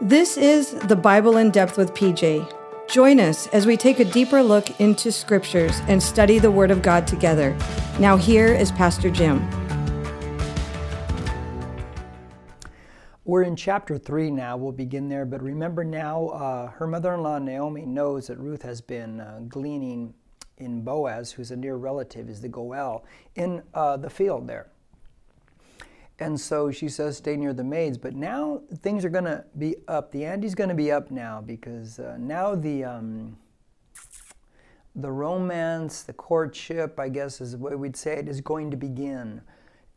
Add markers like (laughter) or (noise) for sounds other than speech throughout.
This is the Bible in Depth with PJ. Join us as we take a deeper look into scriptures and study the Word of God together. Now, here is Pastor Jim. We're in chapter 3 now. We'll begin there. But remember now, uh, her mother in law Naomi knows that Ruth has been uh, gleaning in Boaz, who's a near relative, is the Goel, in uh, the field there. And so she says, stay near the maids. But now things are going to be up. The ante's going to be up now because uh, now the, um, the romance, the courtship, I guess is the way we'd say it, is going to begin.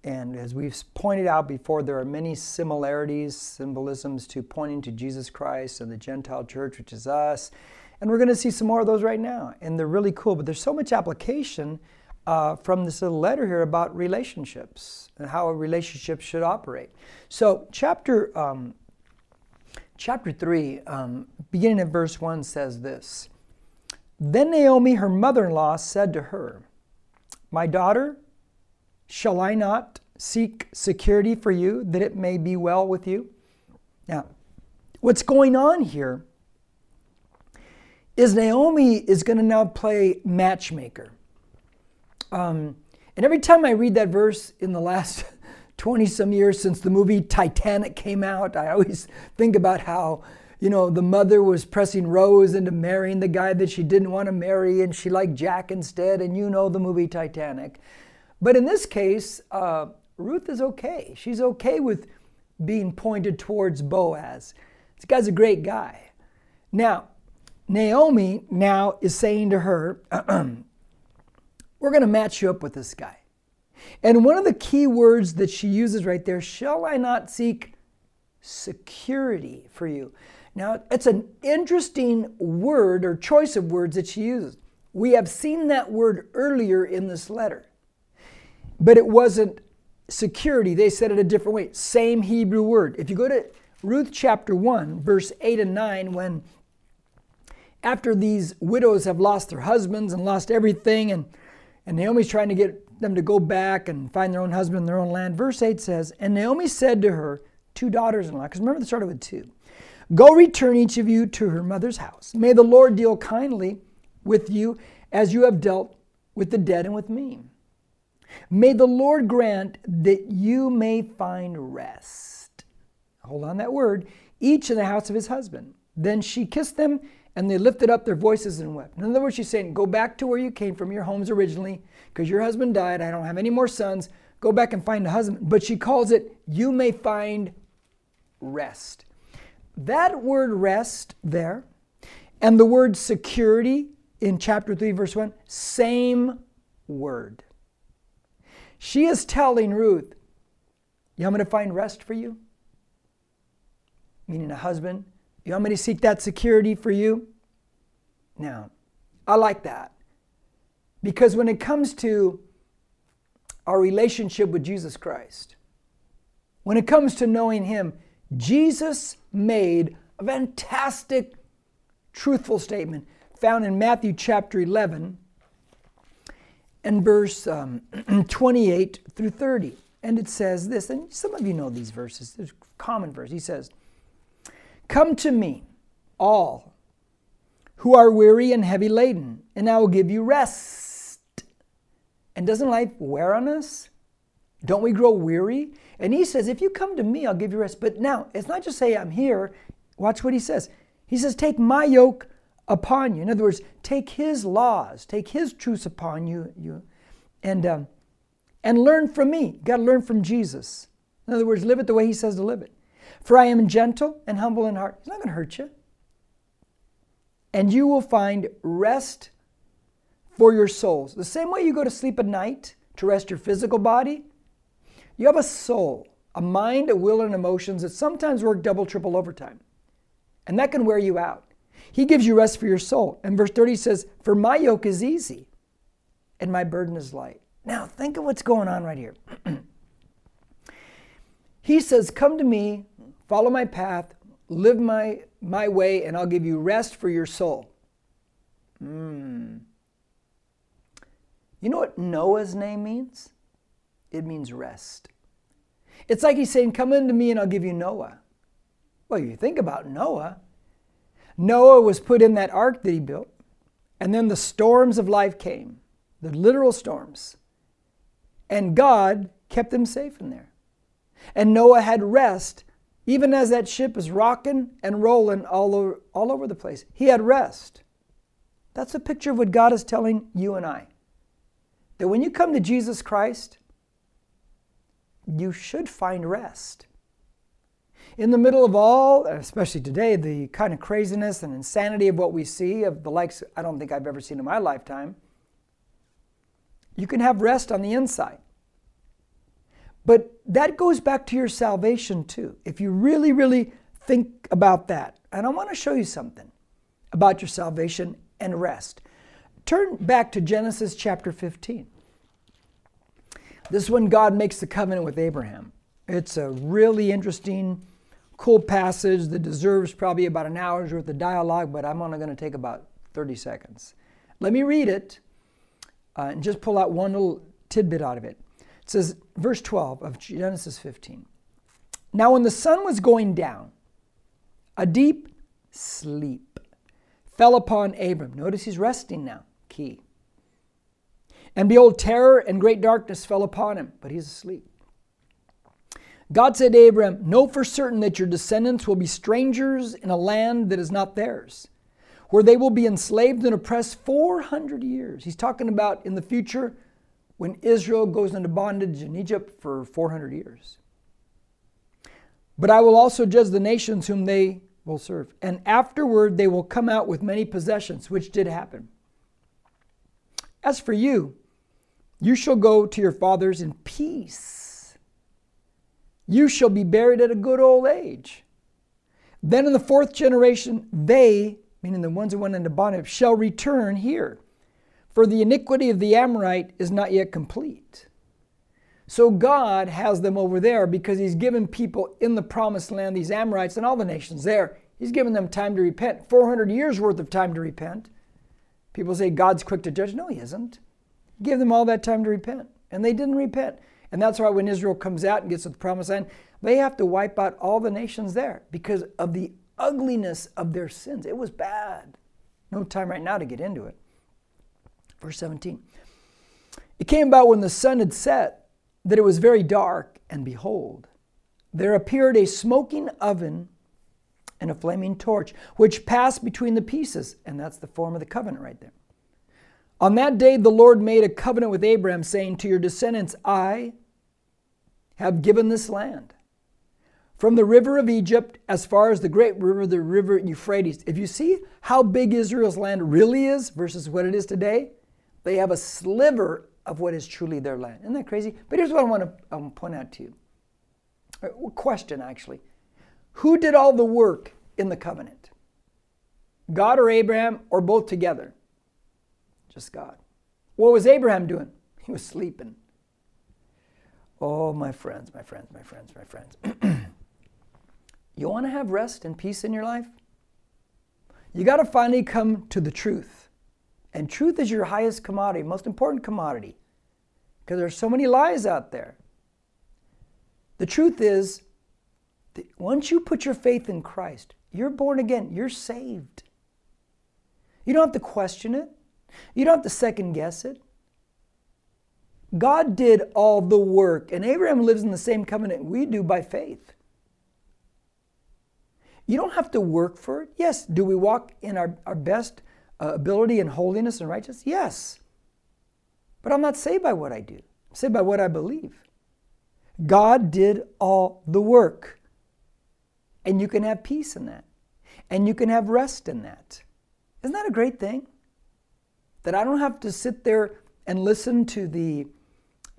And as we've pointed out before, there are many similarities, symbolisms to pointing to Jesus Christ and the Gentile church, which is us. And we're going to see some more of those right now. And they're really cool. But there's so much application uh, from this little letter here about relationships and how a relationship should operate. So, chapter um, chapter three, um, beginning at verse one, says this. Then Naomi, her mother-in-law, said to her, "My daughter, shall I not seek security for you, that it may be well with you?" Now, what's going on here is Naomi is going to now play matchmaker. Um, and every time I read that verse in the last (laughs) 20 some years since the movie Titanic came out, I always think about how, you know, the mother was pressing Rose into marrying the guy that she didn't want to marry and she liked Jack instead, and you know the movie Titanic. But in this case, uh, Ruth is okay. She's okay with being pointed towards Boaz. This guy's a great guy. Now, Naomi now is saying to her, (clears throat) We're going to match you up with this guy. And one of the key words that she uses right there, shall I not seek security for you? Now, it's an interesting word or choice of words that she uses. We have seen that word earlier in this letter, but it wasn't security. They said it a different way. Same Hebrew word. If you go to Ruth chapter 1, verse 8 and 9, when after these widows have lost their husbands and lost everything and and Naomi's trying to get them to go back and find their own husband in their own land. Verse 8 says, And Naomi said to her two daughters in law, because remember, they started with two Go return each of you to her mother's house. May the Lord deal kindly with you as you have dealt with the dead and with me. May the Lord grant that you may find rest. Hold on that word, each in the house of his husband. Then she kissed them and they lifted up their voices and wept. In other words, she's saying, Go back to where you came from, your homes originally, because your husband died. I don't have any more sons. Go back and find a husband. But she calls it, You may find rest. That word rest there, and the word security in chapter 3, verse 1, same word. She is telling Ruth, want me to find rest for you? Meaning a husband you want me to seek that security for you? Now, I like that. Because when it comes to our relationship with Jesus Christ, when it comes to knowing Him, Jesus made a fantastic, truthful statement found in Matthew chapter 11 and verse um, (clears throat) 28 through 30. And it says this, and some of you know these verses, there's common verse. He says, Come to me, all who are weary and heavy laden, and I will give you rest. And doesn't life wear on us? Don't we grow weary? And he says, If you come to me, I'll give you rest. But now, it's not just say, I'm here. Watch what he says. He says, Take my yoke upon you. In other words, take his laws, take his truths upon you, you and, um, and learn from me. You got to learn from Jesus. In other words, live it the way he says to live it. For I am gentle and humble in heart. He's not going to hurt you. And you will find rest for your souls. The same way you go to sleep at night to rest your physical body, you have a soul, a mind, a will, and emotions that sometimes work double, triple overtime. And that can wear you out. He gives you rest for your soul. And verse 30 says, For my yoke is easy and my burden is light. Now, think of what's going on right here. (clears throat) he says, Come to me, Follow my path, live my, my way, and I'll give you rest for your soul. Mm. You know what Noah's name means? It means rest. It's like he's saying, Come into me and I'll give you Noah. Well, you think about Noah. Noah was put in that ark that he built, and then the storms of life came, the literal storms. And God kept them safe in there. And Noah had rest, even as that ship is rocking and rolling all over, all over the place. He had rest. That's a picture of what God is telling you and I. That when you come to Jesus Christ, you should find rest. In the middle of all, especially today, the kind of craziness and insanity of what we see, of the likes I don't think I've ever seen in my lifetime, you can have rest on the inside. But that goes back to your salvation too. If you really, really think about that. And I want to show you something about your salvation and rest. Turn back to Genesis chapter 15. This is when God makes the covenant with Abraham. It's a really interesting, cool passage that deserves probably about an hour's worth of dialogue, but I'm only going to take about 30 seconds. Let me read it uh, and just pull out one little tidbit out of it. It says, verse 12 of Genesis 15. Now, when the sun was going down, a deep sleep fell upon Abram. Notice he's resting now. Key. And behold, terror and great darkness fell upon him, but he's asleep. God said to Abram, Know for certain that your descendants will be strangers in a land that is not theirs, where they will be enslaved and oppressed 400 years. He's talking about in the future when Israel goes into bondage in Egypt for 400 years. But I will also judge the nations whom they will serve. And afterward they will come out with many possessions, which did happen. As for you, you shall go to your fathers in peace. You shall be buried at a good old age. Then in the fourth generation, they, meaning the ones who went into bondage, shall return here for the iniquity of the Amorite is not yet complete. So God has them over there because He's given people in the promised land, these Amorites and all the nations there, He's given them time to repent. 400 years worth of time to repent. People say God's quick to judge. No, He isn't. Give them all that time to repent. And they didn't repent. And that's why when Israel comes out and gets to the promised land, they have to wipe out all the nations there because of the ugliness of their sins. It was bad. No time right now to get into it. Verse 17. It came about when the sun had set that it was very dark, and behold, there appeared a smoking oven and a flaming torch, which passed between the pieces. And that's the form of the covenant right there. On that day, the Lord made a covenant with Abraham, saying, To your descendants, I have given this land. From the river of Egypt as far as the great river, the river Euphrates. If you see how big Israel's land really is versus what it is today, they have a sliver of what is truly their land. Isn't that crazy? But here's what I want to um, point out to you. A question, actually. Who did all the work in the covenant? God or Abraham or both together? Just God. What was Abraham doing? (laughs) He was sleeping. Oh, my friends, my friends, my friends, my friends. (clears throat) you want to have rest and peace in your life? You got to finally come to the truth. And truth is your highest commodity, most important commodity, because there's so many lies out there. The truth is, that once you put your faith in Christ, you're born again, you're saved. You don't have to question it, you don't have to second guess it. God did all the work, and Abraham lives in the same covenant we do by faith. You don't have to work for it. Yes, do we walk in our, our best uh, ability and holiness and righteousness? Yes. But I'm not saved by what I do, I'm saved by what I believe. God did all the work. And you can have peace in that. And you can have rest in that. Isn't that a great thing? That I don't have to sit there and listen to the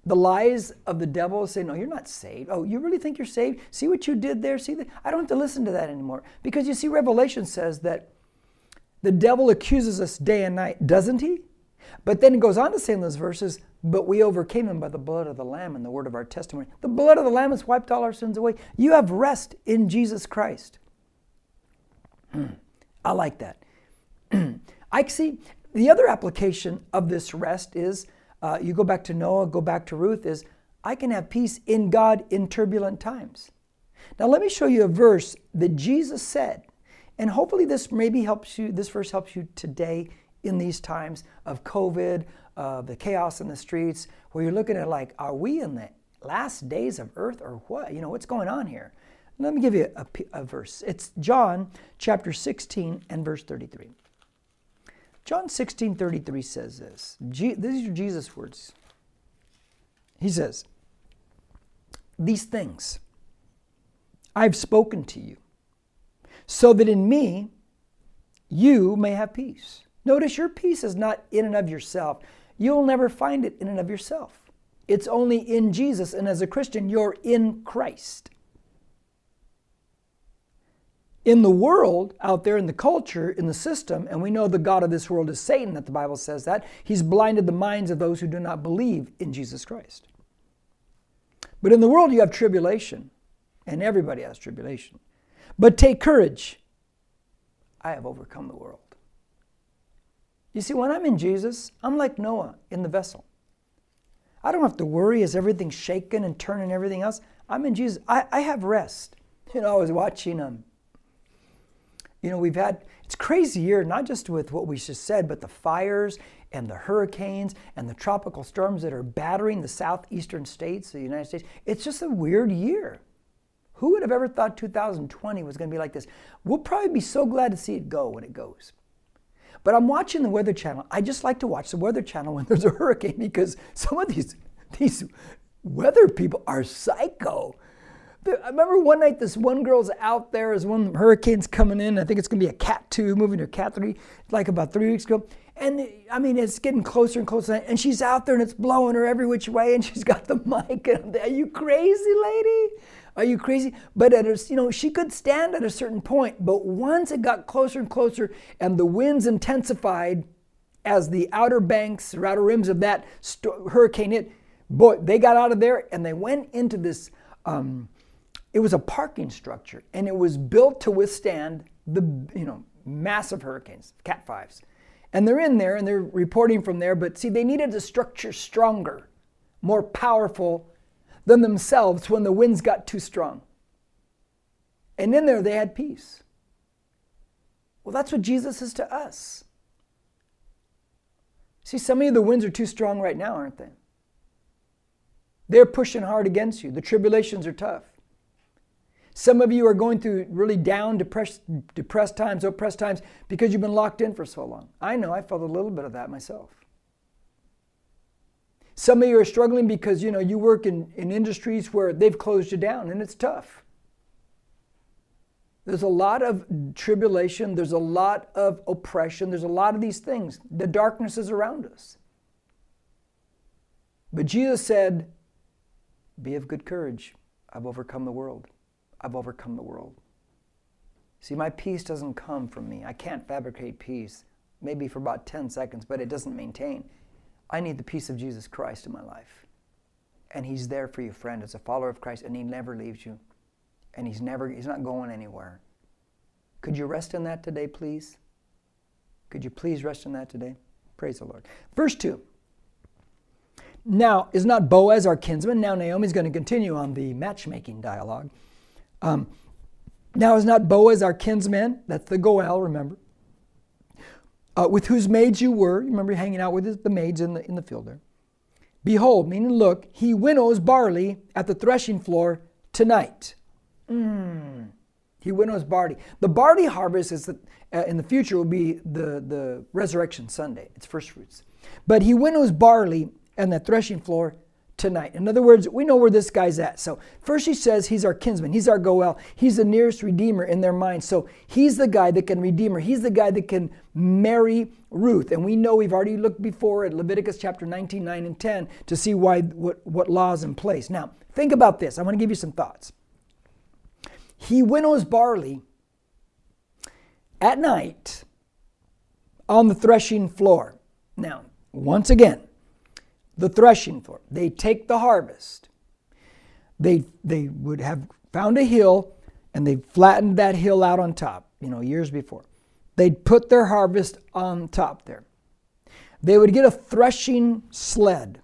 the lies of the devil say, No, you're not saved. Oh, you really think you're saved? See what you did there? See that? I don't have to listen to that anymore. Because you see, Revelation says that the devil accuses us day and night, doesn't he? But then it goes on to say in those verses, but we overcame him by the blood of the Lamb and the word of our testimony. The blood of the Lamb has wiped all our sins away. You have rest in Jesus Christ. (clears throat) I like that. (clears throat) I see the other application of this rest is uh, you go back to Noah, go back to Ruth, is I can have peace in God in turbulent times. Now, let me show you a verse that Jesus said. And hopefully, this maybe helps you, this verse helps you today in these times of COVID, uh, the chaos in the streets, where you're looking at like, are we in the last days of earth or what? You know, what's going on here? Let me give you a, a verse. It's John chapter 16 and verse 33. John 16 33 says this. these are Jesus' words. He says, These things I've spoken to you, so that in me you may have peace. Notice your peace is not in and of yourself. You'll never find it in and of yourself. It's only in Jesus, and as a Christian, you're in Christ. In the world, out there in the culture, in the system, and we know the God of this world is Satan, that the Bible says that, he's blinded the minds of those who do not believe in Jesus Christ. But in the world, you have tribulation, and everybody has tribulation. But take courage. I have overcome the world. You see, when I'm in Jesus, I'm like Noah in the vessel. I don't have to worry as everything's shaking and turning everything else. I'm in Jesus. I, I have rest. You know, I was watching um, you know, we've had it's crazy year, not just with what we just said, but the fires and the hurricanes and the tropical storms that are battering the southeastern states of the United States. It's just a weird year. Who would have ever thought 2020 was going to be like this? We'll probably be so glad to see it go when it goes. But I'm watching the Weather Channel. I just like to watch the Weather Channel when there's a hurricane because some of these these weather people are psycho. I remember one night this one girl's out there as one hurricane's coming in. I think it's going to be a Cat 2 moving to a Cat 3, like about three weeks ago. And I mean, it's getting closer and closer. And she's out there and it's blowing her every which way. And she's got the mic. And (laughs) Are you crazy, lady? Are you crazy? But at a, you know, she could stand at a certain point. But once it got closer and closer and the winds intensified as the outer banks or outer rims of that st- hurricane hit, boy, they got out of there and they went into this. Um, it was a parking structure and it was built to withstand the you know massive hurricanes, Cat 5s. And they're in there and they're reporting from there, but see, they needed a structure stronger, more powerful than themselves when the winds got too strong. And in there they had peace. Well, that's what Jesus is to us. See, some of you, the winds are too strong right now, aren't they? They're pushing hard against you. The tribulations are tough. Some of you are going through really down, depressed, depressed times, oppressed times because you've been locked in for so long. I know I felt a little bit of that myself. Some of you are struggling because you know you work in, in industries where they've closed you down and it's tough. There's a lot of tribulation, there's a lot of oppression, there's a lot of these things. The darkness is around us. But Jesus said, Be of good courage. I've overcome the world. I've overcome the world. See, my peace doesn't come from me. I can't fabricate peace, maybe for about 10 seconds, but it doesn't maintain. I need the peace of Jesus Christ in my life. And He's there for you, friend, as a follower of Christ, and He never leaves you. And He's never, He's not going anywhere. Could you rest in that today, please? Could you please rest in that today? Praise the Lord. Verse 2. Now, is not Boaz our kinsman? Now, Naomi's going to continue on the matchmaking dialogue. Um, now is not Boaz our kinsman? That's the Goel, remember? Uh, with whose maids you were. You remember hanging out with his, the maids in the, in the field there. Behold, meaning look, he winnows barley at the threshing floor tonight. Mm. He winnows barley. The barley harvest is the, uh, in the future will be the, the resurrection Sunday. It's first fruits. But he winnows barley and the threshing floor tonight. In other words, we know where this guy's at. So, first he says he's our kinsman, he's our Goel, he's the nearest redeemer in their mind. So, he's the guy that can redeem her, he's the guy that can marry Ruth. And we know we've already looked before at Leviticus chapter 19, 9, and 10 to see why what, what law is in place. Now, think about this. I want to give you some thoughts. He winnows barley at night on the threshing floor. Now, once again, the threshing floor. They take the harvest. They, they would have found a hill and they flattened that hill out on top, you know, years before. They'd put their harvest on top there. They would get a threshing sled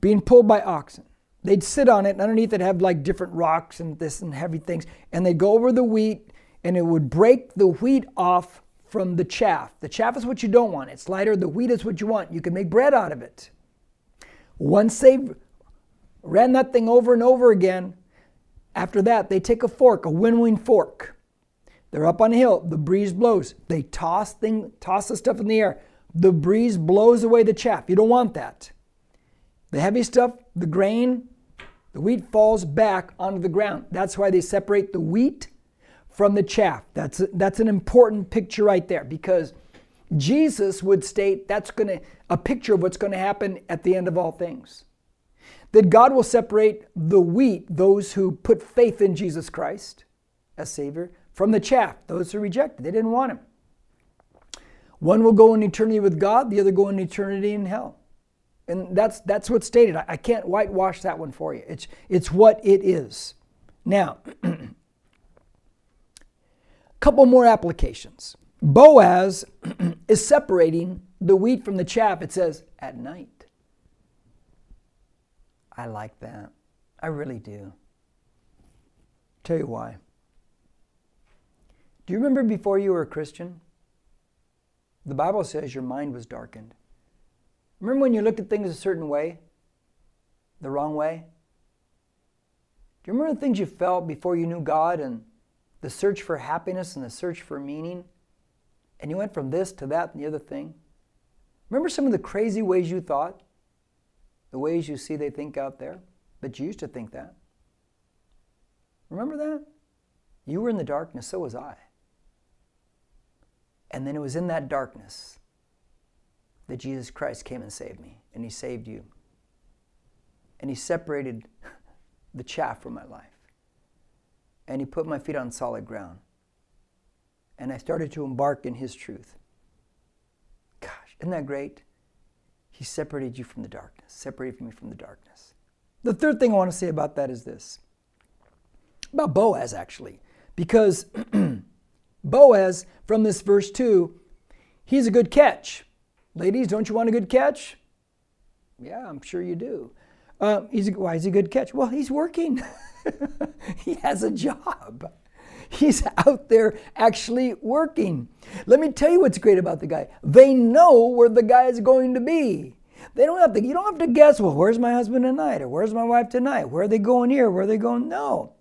being pulled by oxen. they'd sit on it, and underneath it have like different rocks and this and heavy things, and they'd go over the wheat, and it would break the wheat off from the chaff. The chaff is what you don't want. It's lighter. The wheat is what you want. You can make bread out of it. Once they ran that thing over and over again, after that, they take a fork, a winnowing fork. They're up on a hill. The breeze blows. They toss thing, toss the stuff in the air. The breeze blows away the chaff. You don't want that. The heavy stuff, the grain, the wheat falls back onto the ground. That's why they separate the wheat from the chaff. That's, that's an important picture right there because Jesus would state that's going to a picture of what's going to happen at the end of all things. That God will separate the wheat, those who put faith in Jesus Christ as Savior, from the chaff, those who rejected. They didn't want him. One will go in eternity with God, the other go in eternity in hell. And that's that's what's stated. I, I can't whitewash that one for you. It's it's what it is. Now, a (clears throat) couple more applications. Boaz (clears throat) is separating the wheat from the chaff, it says, at night. I like that. I really do. Tell you why. Do you remember before you were a Christian? The Bible says your mind was darkened. Remember when you looked at things a certain way? The wrong way? Do you remember the things you felt before you knew God and the search for happiness and the search for meaning? And you went from this to that and the other thing? Remember some of the crazy ways you thought? The ways you see they think out there? But you used to think that. Remember that? You were in the darkness, so was I. And then it was in that darkness that Jesus Christ came and saved me, and He saved you. And He separated (laughs) the chaff from my life. And He put my feet on solid ground. And I started to embark in His truth. Gosh, isn't that great? He separated you from the darkness, separated me from the darkness. The third thing I want to say about that is this about Boaz, actually, because (clears throat) Boaz, from this verse 2, he's a good catch. Ladies, don't you want a good catch? Yeah, I'm sure you do. Uh, he's, why is he a good catch? Well, he's working. (laughs) he has a job. He's (laughs) out there actually working. Let me tell you what's great about the guy. They know where the guy is going to be. They don't have to, you don't have to guess, well, where's my husband tonight? Or where's my wife tonight? Where are they going here? Where are they going? No.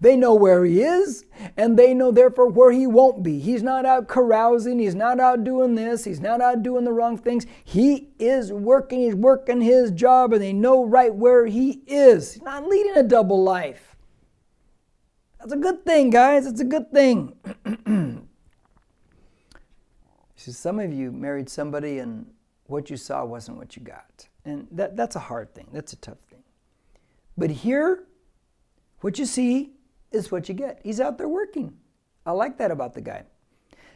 They know where he is, and they know therefore where he won't be. He's not out carousing. He's not out doing this. He's not out doing the wrong things. He is working. He's working his job, and they know right where he is. He's not leading a double life. That's a good thing, guys. It's a good thing. (clears throat) See, some of you married somebody, and what you saw wasn't what you got. And that, that's a hard thing. That's a tough thing. But here, what you see is what you get. He's out there working. I like that about the guy.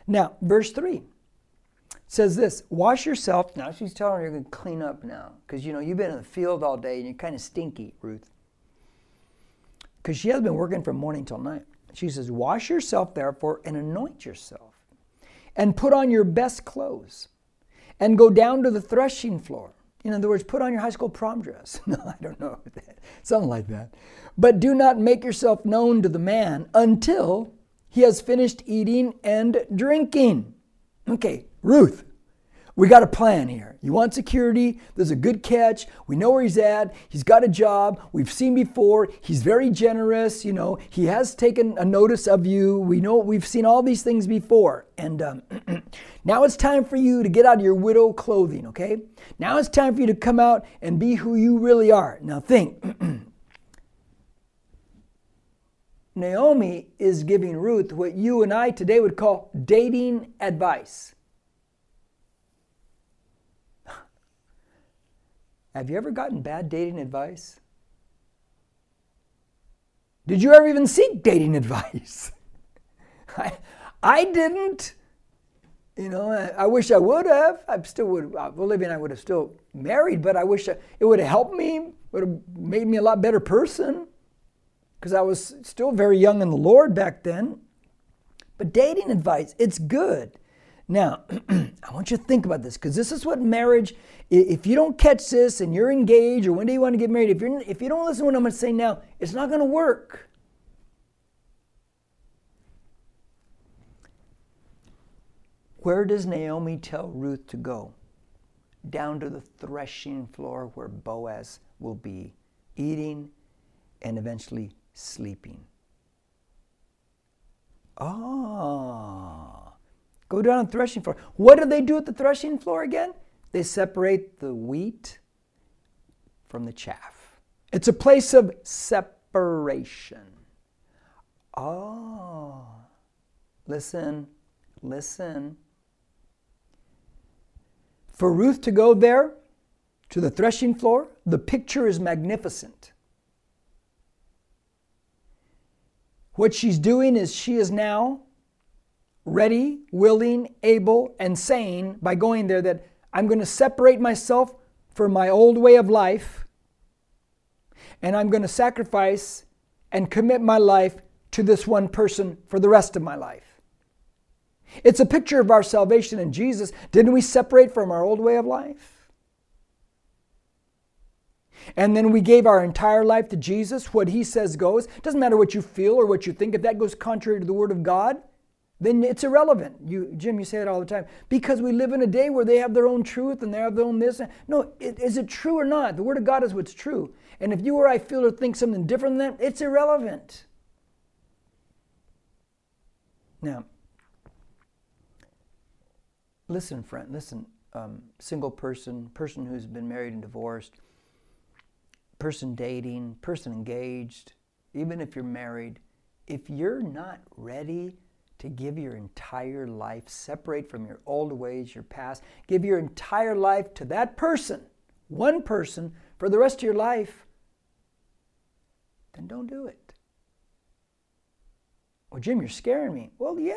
Now, verse 3 says this Wash yourself. Now, she's telling her you're going to clean up now because you know you've been in the field all day and you're kind of stinky, Ruth. Because she has been working from morning till night. She says, Wash yourself, therefore, and anoint yourself, and put on your best clothes, and go down to the threshing floor. In other words, put on your high school prom dress. (laughs) no, I don't know. Something like that. But do not make yourself known to the man until he has finished eating and drinking. Okay, Ruth, we got a plan here. You want security? There's a good catch. We know where he's at. He's got a job. We've seen before. He's very generous. You know, he has taken a notice of you. We know we've seen all these things before. And um, (clears throat) now it's time for you to get out of your widow clothing, okay? Now it's time for you to come out and be who you really are. Now think. (clears throat) Naomi is giving Ruth what you and I today would call dating advice. Have you ever gotten bad dating advice? Did you ever even seek dating (laughs) advice? I, I didn't. You know, I, I, wish I would have. I still would. Uh, Olivia and I would have still married, but I wish I, it would have helped me. Would have made me a lot better person because I was still very young in the Lord back then. But dating advice, it's good. Now, (clears throat) I want you to think about this because this is what marriage, if you don't catch this and you're engaged or one day you want to get married, if, you're, if you don't listen to what I'm going to say now, it's not going to work. Where does Naomi tell Ruth to go? Down to the threshing floor where Boaz will be eating and eventually sleeping. Ah, go down the threshing floor. What do they do at the threshing floor again? They separate the wheat from the chaff. It's a place of separation. Oh, listen, listen. For Ruth to go there to the threshing floor, the picture is magnificent. What she's doing is she is now ready, willing, able, and saying by going there that I'm going to separate myself from my old way of life and I'm going to sacrifice and commit my life to this one person for the rest of my life. It's a picture of our salvation in Jesus. Didn't we separate from our old way of life? And then we gave our entire life to Jesus. What he says goes. Doesn't matter what you feel or what you think. If that goes contrary to the word of God, then it's irrelevant. You, Jim, you say it all the time. Because we live in a day where they have their own truth and they have their own this. No, it, is it true or not? The word of God is what's true. And if you or I feel or think something different than that, it's irrelevant. Now, listen, friend, listen, um, single person, person who's been married and divorced, person dating, person engaged, even if you're married, if you're not ready to give your entire life, separate from your old ways, your past, give your entire life to that person, one person, for the rest of your life, then don't do it. Well, Jim, you're scaring me. Well, yeah.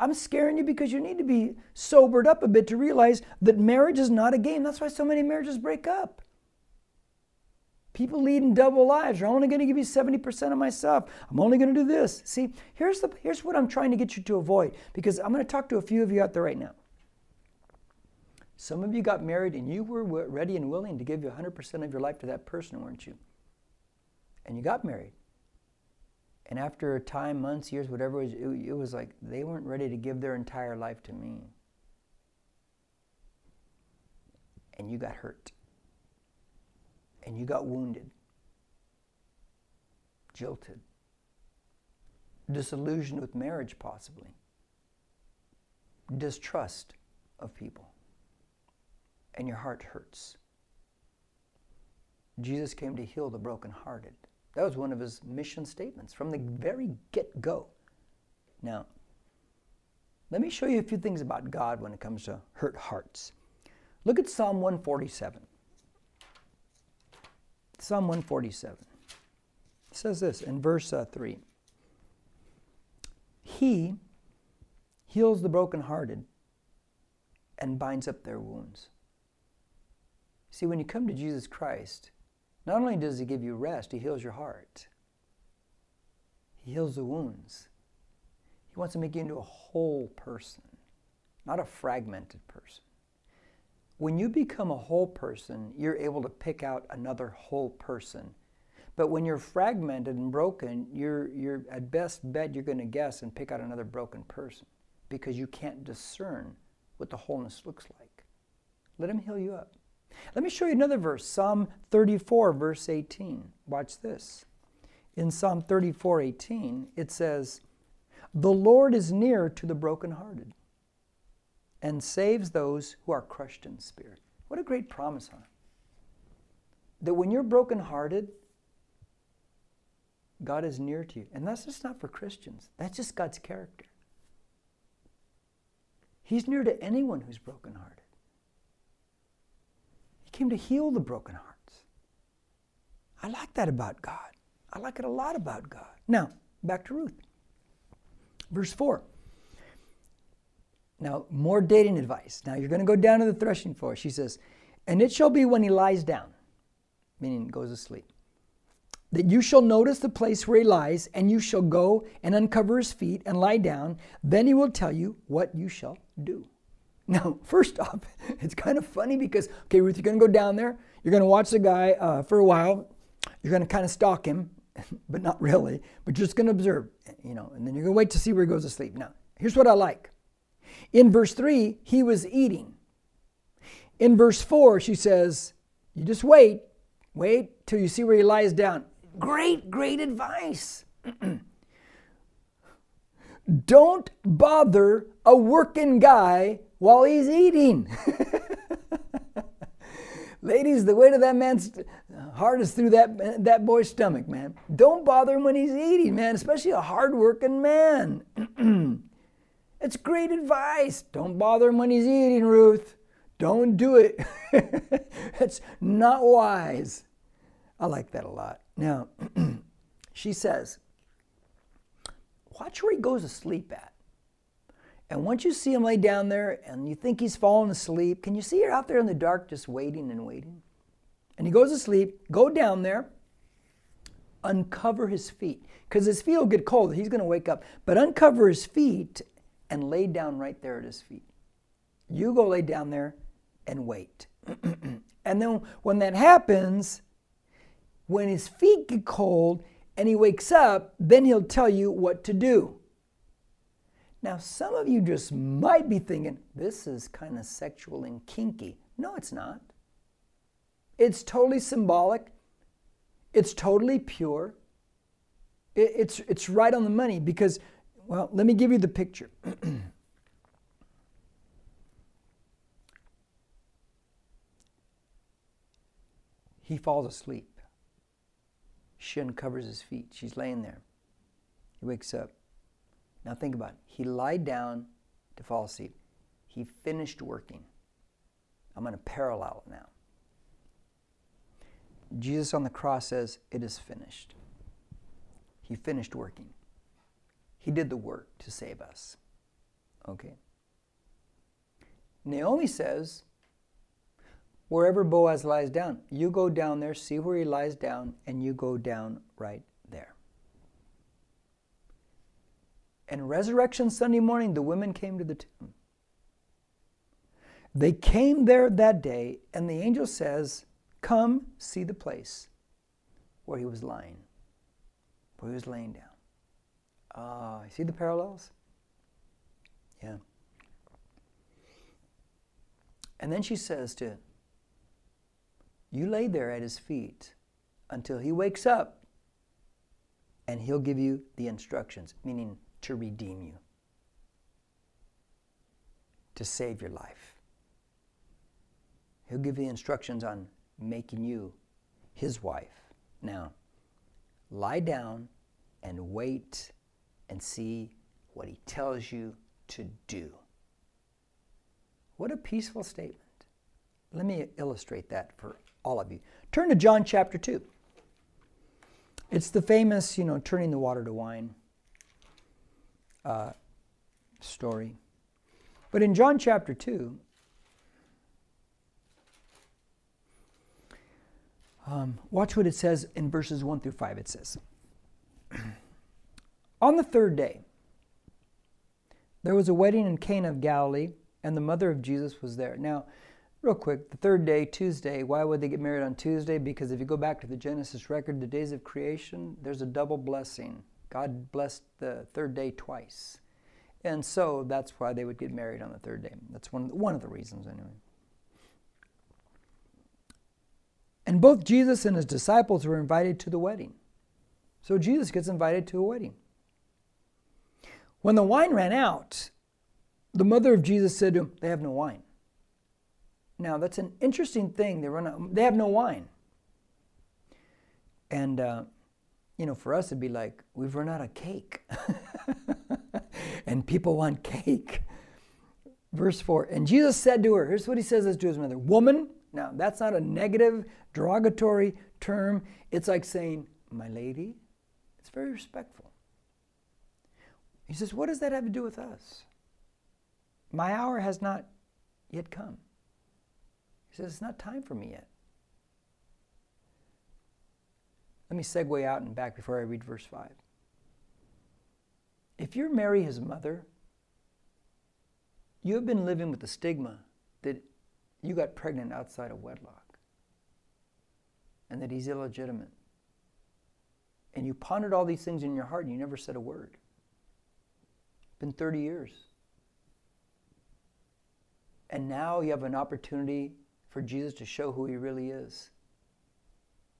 I'm scaring you because you need to be sobered up a bit to realize that marriage is not a game. That's why so many marriages break up. People leading double lives. I'm only going to give you 70% of myself. I'm only going to do this. See, here's, the, here's what I'm trying to get you to avoid because I'm going to talk to a few of you out there right now. Some of you got married and you were ready and willing to give you 100% of your life to that person, weren't you? And you got married. And after a time, months, years, whatever it was, it, it was like they weren't ready to give their entire life to me. And you got hurt. And you got wounded, jilted, disillusioned with marriage, possibly, distrust of people, and your heart hurts. Jesus came to heal the brokenhearted. That was one of his mission statements from the very get go. Now, let me show you a few things about God when it comes to hurt hearts. Look at Psalm 147. Psalm 147. It says this in verse uh, 3 He heals the brokenhearted and binds up their wounds. See, when you come to Jesus Christ, not only does He give you rest, He heals your heart, He heals the wounds. He wants to make you into a whole person, not a fragmented person. When you become a whole person, you're able to pick out another whole person. But when you're fragmented and broken, you're, you're at best bet you're going to guess and pick out another broken person because you can't discern what the wholeness looks like. Let him heal you up. Let me show you another verse, Psalm 34, verse 18. Watch this. In Psalm 34, 18, it says, The Lord is near to the brokenhearted and saves those who are crushed in spirit. What a great promise, huh? That when you're brokenhearted, God is near to you. And that's just not for Christians, that's just God's character. He's near to anyone who's brokenhearted He came to heal the broken hearts. I like that about God. I like it a lot about God. Now, back to Ruth. Verse 4. Now, more dating advice. Now, you're going to go down to the threshing floor. She says, And it shall be when he lies down, meaning goes to sleep, that you shall notice the place where he lies, and you shall go and uncover his feet and lie down. Then he will tell you what you shall do. Now, (laughs) first off, it's kind of funny because, okay, Ruth, you're going to go down there. You're going to watch the guy uh, for a while. You're going to kind of stalk him, (laughs) but not really. But you're just going to observe, you know, and then you're going to wait to see where he goes to sleep. Now, here's what I like. In verse 3, he was eating. In verse 4, she says, You just wait. Wait till you see where he lies down. Great, great advice. (clears throat) Don't bother a working guy while he's eating. (laughs) Ladies, the weight of that man's heart is through that, that boy's stomach, man. Don't bother him when he's eating, man, especially a hardworking man. (clears throat) it's great advice. Don't bother him when he's eating, Ruth. Don't do it. (laughs) It's not wise. I like that a lot. Now, (clears throat) she says, watch where he goes to sleep at. And once you see him lay down there and you think he's fallen asleep, can you see her out there in the dark just waiting and waiting? And he goes to sleep, go down there, uncover his feet, because his feet will get cold. He's going to wake up. But uncover his feet and lay down right there at his feet. You go lay down there and wait. (clears throat) and then when that happens, when his feet get cold and he wakes up, then he'll tell you what to do. Now, some of you just might be thinking, this is kind of sexual and kinky. No, it's not. It's totally symbolic, it's totally pure. It's, it's right on the money because, well, let me give you the picture. (clears throat) he falls asleep. She uncovers his feet. She's laying there. He wakes up. Now think about it. He lied down to fall asleep. He finished working. I'm going to parallel it now. Jesus on the cross says, It is finished. He finished working. He did the work to save us. Okay? Naomi says, Wherever Boaz lies down, you go down there, see where he lies down, and you go down right there. And Resurrection Sunday morning, the women came to the tomb. They came there that day, and the angel says, Come see the place where he was lying, where he was laying down. Ah, uh, see the parallels? Yeah. And then she says to, him, You lay there at his feet until he wakes up, and he'll give you the instructions, meaning to redeem you, to save your life. He'll give you instructions on making you his wife. Now, lie down and wait and see what he tells you to do. What a peaceful statement. Let me illustrate that for all of you. Turn to John chapter 2. It's the famous, you know, turning the water to wine uh, story. But in John chapter 2, um, watch what it says in verses 1 through 5. It says, (clears throat) On the third day, there was a wedding in Cana of Galilee, and the mother of Jesus was there. Now, real quick, the third day, Tuesday, why would they get married on Tuesday? Because if you go back to the Genesis record, the days of creation, there's a double blessing. God blessed the third day twice. And so that's why they would get married on the third day. That's one, one of the reasons, anyway. And both Jesus and his disciples were invited to the wedding. So Jesus gets invited to a wedding. When the wine ran out, the mother of Jesus said to him, They have no wine. Now, that's an interesting thing. They, run out, they have no wine. And uh, you know, for us it'd be like, we've run out of cake. (laughs) and people want cake. Verse 4 And Jesus said to her, here's what he says to his mother Woman, now that's not a negative, derogatory term. It's like saying, My lady. It's very respectful. He says, What does that have to do with us? My hour has not yet come. He says, It's not time for me yet. Let me segue out and back before I read verse 5. If you're Mary, his mother, you have been living with the stigma that you got pregnant outside of wedlock and that he's illegitimate. And you pondered all these things in your heart and you never said a word. Been 30 years. And now you have an opportunity for Jesus to show who he really is.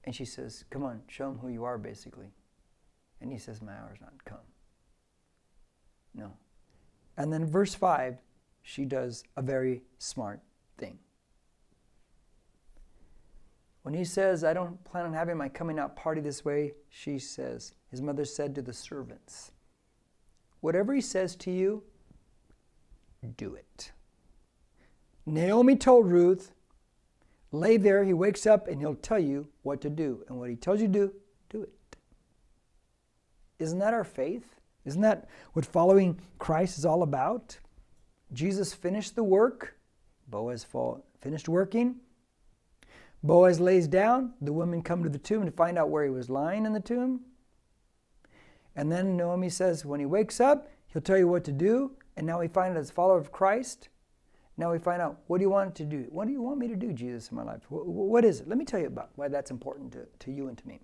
And she says, Come on, show him who you are, basically. And he says, My hour's not come. No. And then verse 5, she does a very smart thing. When he says, I don't plan on having my coming out party this way, she says, his mother said to the servants, Whatever he says to you, do it. Naomi told Ruth, Lay there, he wakes up, and he'll tell you what to do. And what he tells you to do, do it. Isn't that our faith? Isn't that what following Christ is all about? Jesus finished the work. Boaz finished working. Boaz lays down. The women come to the tomb to find out where he was lying in the tomb. And then Naomi says, when he wakes up, he'll tell you what to do. And now we find out as a follower of Christ. Now we find out, what do you want to do? What do you want me to do, Jesus, in my life? What is it? Let me tell you about why that's important to, to you and to me.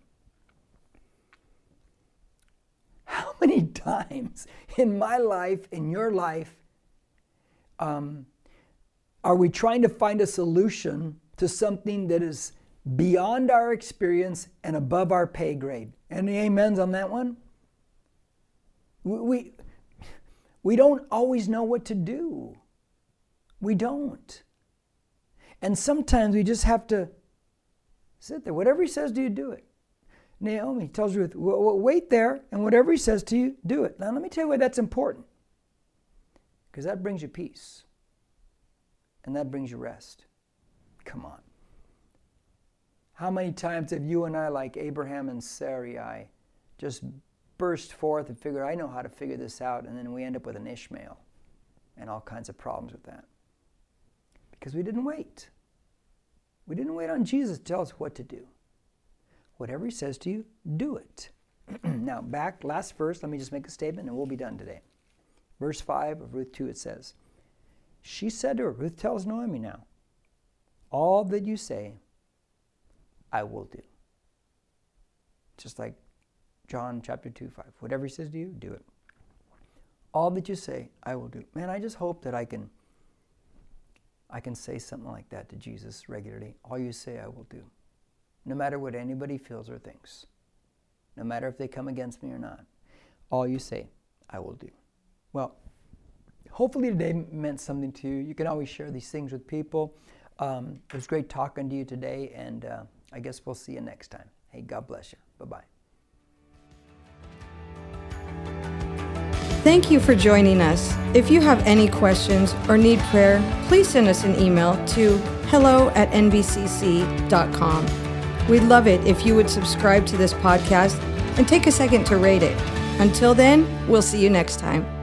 How (laughs) many times in my life, in your life, um, are we trying to find a solution to something that is beyond our experience and above our pay grade? Any amens on that one? We, we, we don't always know what to do. We don't. And sometimes we just have to sit there. Whatever he says, do you do it? Naomi tells Ruth, wait there, and whatever he says to you, do it. Now, let me tell you why that's important. Because that brings you peace, and that brings you rest. Come on. How many times have you and I, like Abraham and Sarai, just burst forth and figure, I know how to figure this out, and then we end up with an Ishmael and all kinds of problems with that? Because we didn't wait. We didn't wait on Jesus to tell us what to do. Whatever he says to you, do it. (clears throat) now, back, last verse, let me just make a statement and we'll be done today. Verse 5 of Ruth 2, it says, She said to her, Ruth tells Naomi now, All that you say, I will do. Just like John chapter 2, 5. Whatever he says to you, do it. All that you say, I will do. Man, I just hope that I can I can say something like that to Jesus regularly. All you say, I will do no matter what anybody feels or thinks, no matter if they come against me or not. All you say, I will do. Well, hopefully today meant something to you. You can always share these things with people. Um, it was great talking to you today, and uh, I guess we'll see you next time. Hey, God bless you. Bye bye. Thank you for joining us. If you have any questions or need prayer, please send us an email to hello at nbcc.com. We'd love it if you would subscribe to this podcast and take a second to rate it. Until then, we'll see you next time.